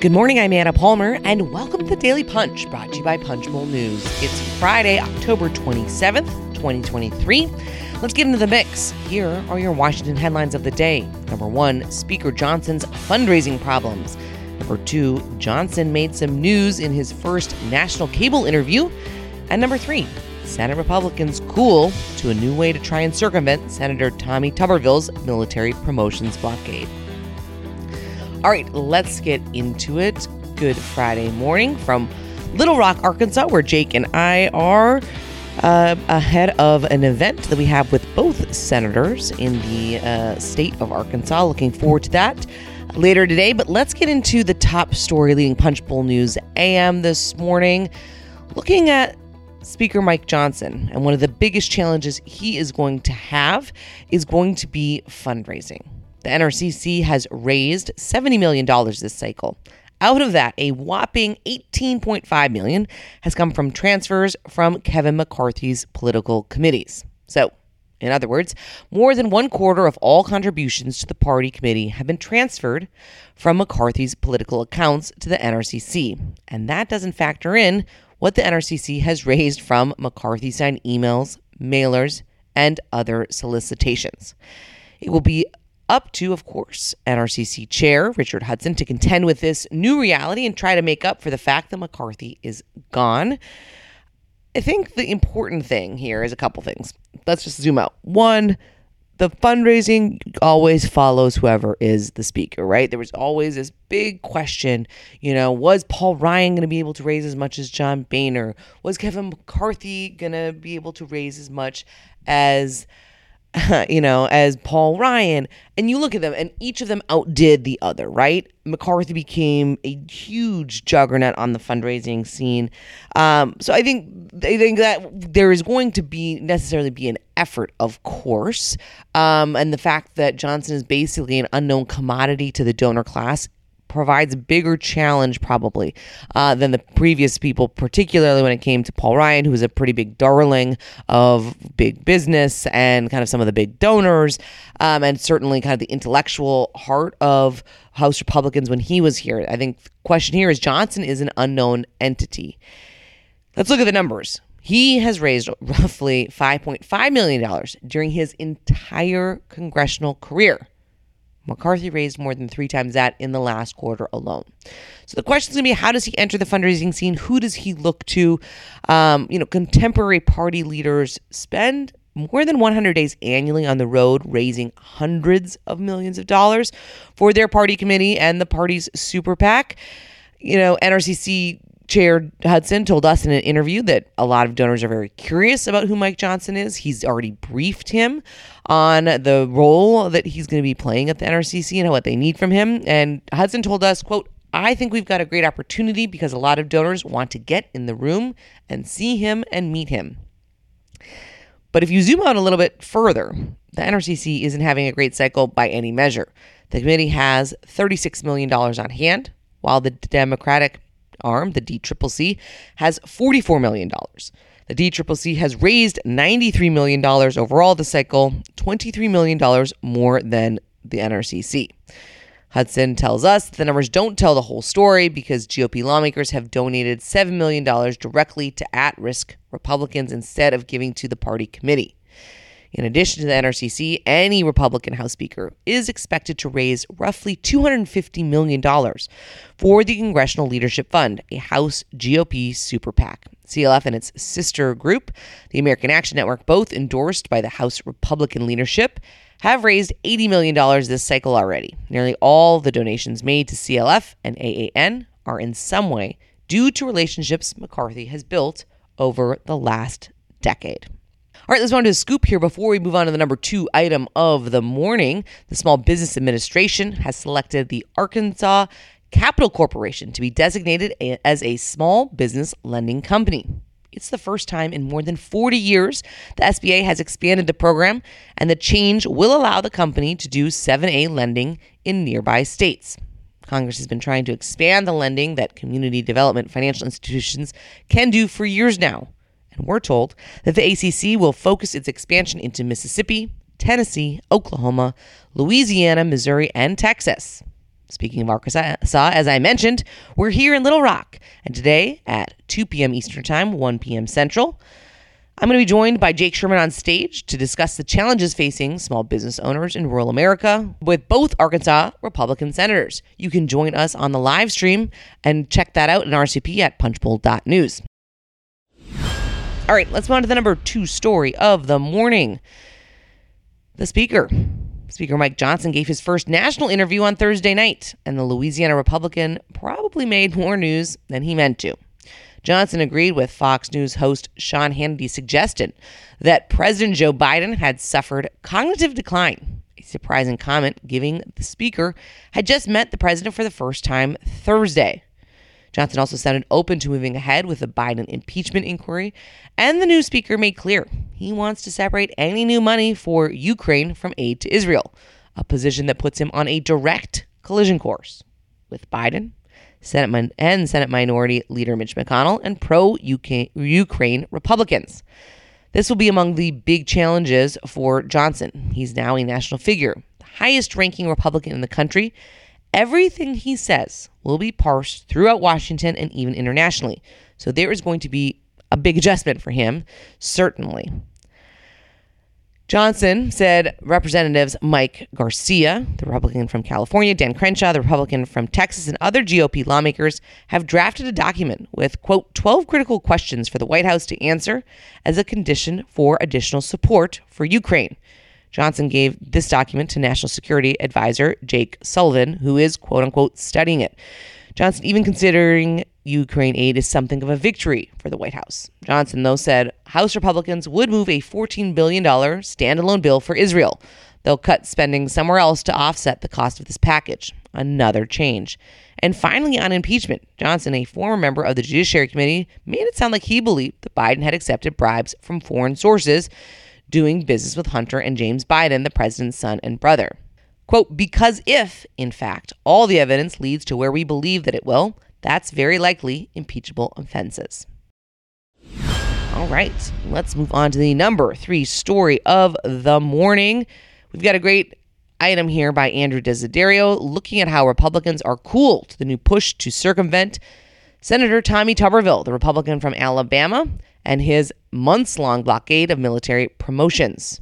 Good morning, I'm Anna Palmer, and welcome to the Daily Punch, brought to you by Punchbowl News. It's Friday, October 27th, 2023. Let's get into the mix. Here are your Washington headlines of the day. Number one, Speaker Johnson's fundraising problems. Number two, Johnson made some news in his first national cable interview. And number three, Senate Republicans cool to a new way to try and circumvent Senator Tommy Tuberville's military promotions blockade. All right, let's get into it. Good Friday morning from Little Rock, Arkansas, where Jake and I are uh, ahead of an event that we have with both senators in the uh, state of Arkansas. Looking forward to that later today. But let's get into the top story leading Punchbowl News AM this morning. Looking at Speaker Mike Johnson, and one of the biggest challenges he is going to have is going to be fundraising. The NRCC has raised $70 million this cycle. Out of that, a whopping 18.5 million has come from transfers from Kevin McCarthy's political committees. So, in other words, more than one quarter of all contributions to the party committee have been transferred from McCarthy's political accounts to the NRCC. And that doesn't factor in what the NRCC has raised from McCarthy signed emails, mailers, and other solicitations. It will be up to, of course, NRCC Chair Richard Hudson to contend with this new reality and try to make up for the fact that McCarthy is gone. I think the important thing here is a couple things. Let's just zoom out. One, the fundraising always follows whoever is the speaker, right? There was always this big question, you know, was Paul Ryan going to be able to raise as much as John Boehner? Was Kevin McCarthy going to be able to raise as much as you know, as Paul Ryan. And you look at them, and each of them outdid the other, right? McCarthy became a huge juggernaut on the fundraising scene. Um, so I think I think that there is going to be necessarily be an effort, of course, um, and the fact that Johnson is basically an unknown commodity to the donor class provides bigger challenge probably uh, than the previous people, particularly when it came to Paul Ryan, who was a pretty big darling of big business and kind of some of the big donors, um, and certainly kind of the intellectual heart of House Republicans when he was here. I think the question here is Johnson is an unknown entity. Let's look at the numbers. He has raised roughly $5.5 million during his entire congressional career. McCarthy raised more than three times that in the last quarter alone. So the question is going to be how does he enter the fundraising scene? Who does he look to? Um, you know, contemporary party leaders spend more than 100 days annually on the road raising hundreds of millions of dollars for their party committee and the party's super PAC. You know, NRCC Chair Hudson told us in an interview that a lot of donors are very curious about who Mike Johnson is. He's already briefed him on the role that he's going to be playing at the NRCC and what they need from him. And Hudson told us, quote, I think we've got a great opportunity because a lot of donors want to get in the room and see him and meet him. But if you zoom out a little bit further, the NRCC isn't having a great cycle by any measure. The committee has $36 million on hand, while the Democratic arm, the DCCC, has $44 million. The DCCC has raised $93 million overall this cycle, $23 million more than the NRCC. Hudson tells us the numbers don't tell the whole story because GOP lawmakers have donated $7 million directly to at risk Republicans instead of giving to the party committee. In addition to the NRCC, any Republican House Speaker is expected to raise roughly $250 million for the Congressional Leadership Fund, a House GOP super PAC. CLF and its sister group, the American Action Network, both endorsed by the House Republican leadership, have raised $80 million this cycle already. Nearly all the donations made to CLF and AAN are in some way due to relationships McCarthy has built over the last decade. All right, let's on to a scoop here before we move on to the number two item of the morning. The Small Business Administration has selected the Arkansas Capital Corporation to be designated as a small business lending company. It's the first time in more than 40 years the SBA has expanded the program, and the change will allow the company to do 7A lending in nearby states. Congress has been trying to expand the lending that community development financial institutions can do for years now. We're told that the ACC will focus its expansion into Mississippi, Tennessee, Oklahoma, Louisiana, Missouri, and Texas. Speaking of Arkansas, as I mentioned, we're here in Little Rock, and today at 2 p.m. Eastern Time, 1 p.m. Central, I'm going to be joined by Jake Sherman on stage to discuss the challenges facing small business owners in rural America with both Arkansas Republican senators. You can join us on the live stream and check that out in RCP at punchbowl.news. All right, let's move on to the number two story of the morning. The Speaker. Speaker Mike Johnson gave his first national interview on Thursday night, and the Louisiana Republican probably made more news than he meant to. Johnson agreed with Fox News host Sean Hannity's suggestion that President Joe Biden had suffered cognitive decline. A surprising comment, given the speaker had just met the president for the first time Thursday. Johnson also sounded open to moving ahead with the Biden impeachment inquiry, and the new speaker made clear he wants to separate any new money for Ukraine from aid to Israel, a position that puts him on a direct collision course with Biden Senate and Senate Minority Leader Mitch McConnell and pro Ukraine Republicans. This will be among the big challenges for Johnson. He's now a national figure, the highest ranking Republican in the country. Everything he says will be parsed throughout Washington and even internationally. So there is going to be a big adjustment for him, certainly. Johnson said Representatives Mike Garcia, the Republican from California, Dan Crenshaw, the Republican from Texas, and other GOP lawmakers have drafted a document with, quote, 12 critical questions for the White House to answer as a condition for additional support for Ukraine. Johnson gave this document to National Security Advisor Jake Sullivan, who is, quote unquote, studying it. Johnson even considering Ukraine aid is something of a victory for the White House. Johnson, though, said House Republicans would move a $14 billion standalone bill for Israel. They'll cut spending somewhere else to offset the cost of this package. Another change. And finally, on impeachment, Johnson, a former member of the Judiciary Committee, made it sound like he believed that Biden had accepted bribes from foreign sources doing business with Hunter and James Biden, the president's son and brother. Quote, because if, in fact, all the evidence leads to where we believe that it will, that's very likely impeachable offenses. All right, let's move on to the number three story of the morning. We've got a great item here by Andrew Desiderio looking at how Republicans are cool to the new push to circumvent Senator Tommy Tuberville, the Republican from Alabama, and his months long blockade of military promotions.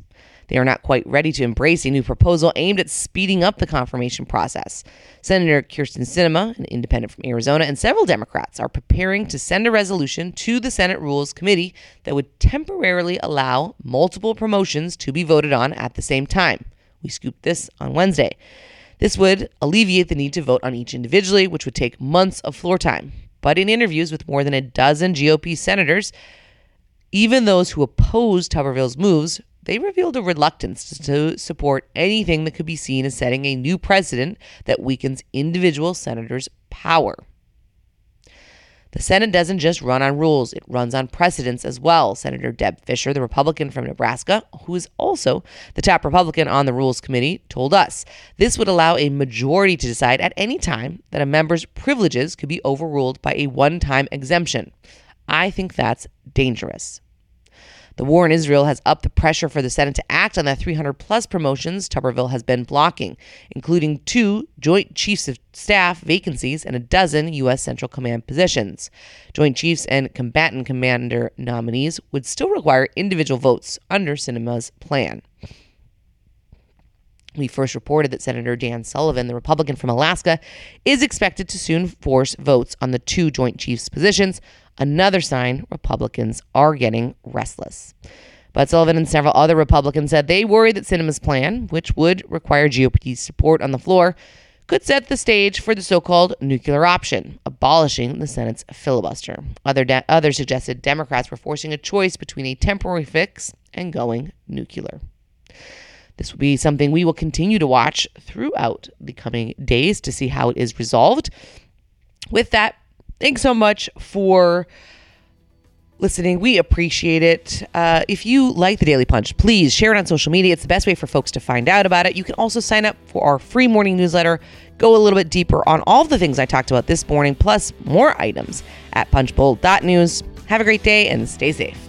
They are not quite ready to embrace a new proposal aimed at speeding up the confirmation process. Senator Kyrsten Sinema, an independent from Arizona, and several Democrats are preparing to send a resolution to the Senate Rules Committee that would temporarily allow multiple promotions to be voted on at the same time. We scooped this on Wednesday. This would alleviate the need to vote on each individually, which would take months of floor time. But in interviews with more than a dozen GOP senators, even those who opposed Tuberville's moves they revealed a reluctance to support anything that could be seen as setting a new precedent that weakens individual senators' power. The Senate doesn't just run on rules, it runs on precedents as well. Senator Deb Fischer, the Republican from Nebraska, who is also the top Republican on the Rules Committee, told us this would allow a majority to decide at any time that a member's privileges could be overruled by a one time exemption. I think that's dangerous. The war in Israel has upped the pressure for the Senate to act on the 300 plus promotions Tuberville has been blocking, including two Joint Chiefs of Staff vacancies and a dozen U.S. Central Command positions. Joint Chiefs and Combatant Commander nominees would still require individual votes under Sinema's plan. We first reported that Senator Dan Sullivan, the Republican from Alaska, is expected to soon force votes on the two Joint Chiefs positions, another sign Republicans are getting restless. But Sullivan and several other Republicans said they worry that Sinema's plan, which would require GOP support on the floor, could set the stage for the so called nuclear option, abolishing the Senate's filibuster. Other de- others suggested Democrats were forcing a choice between a temporary fix and going nuclear. This will be something we will continue to watch throughout the coming days to see how it is resolved. With that, thanks so much for listening. We appreciate it. Uh, if you like the Daily Punch, please share it on social media. It's the best way for folks to find out about it. You can also sign up for our free morning newsletter, go a little bit deeper on all the things I talked about this morning, plus more items at punchbowl.news. Have a great day and stay safe.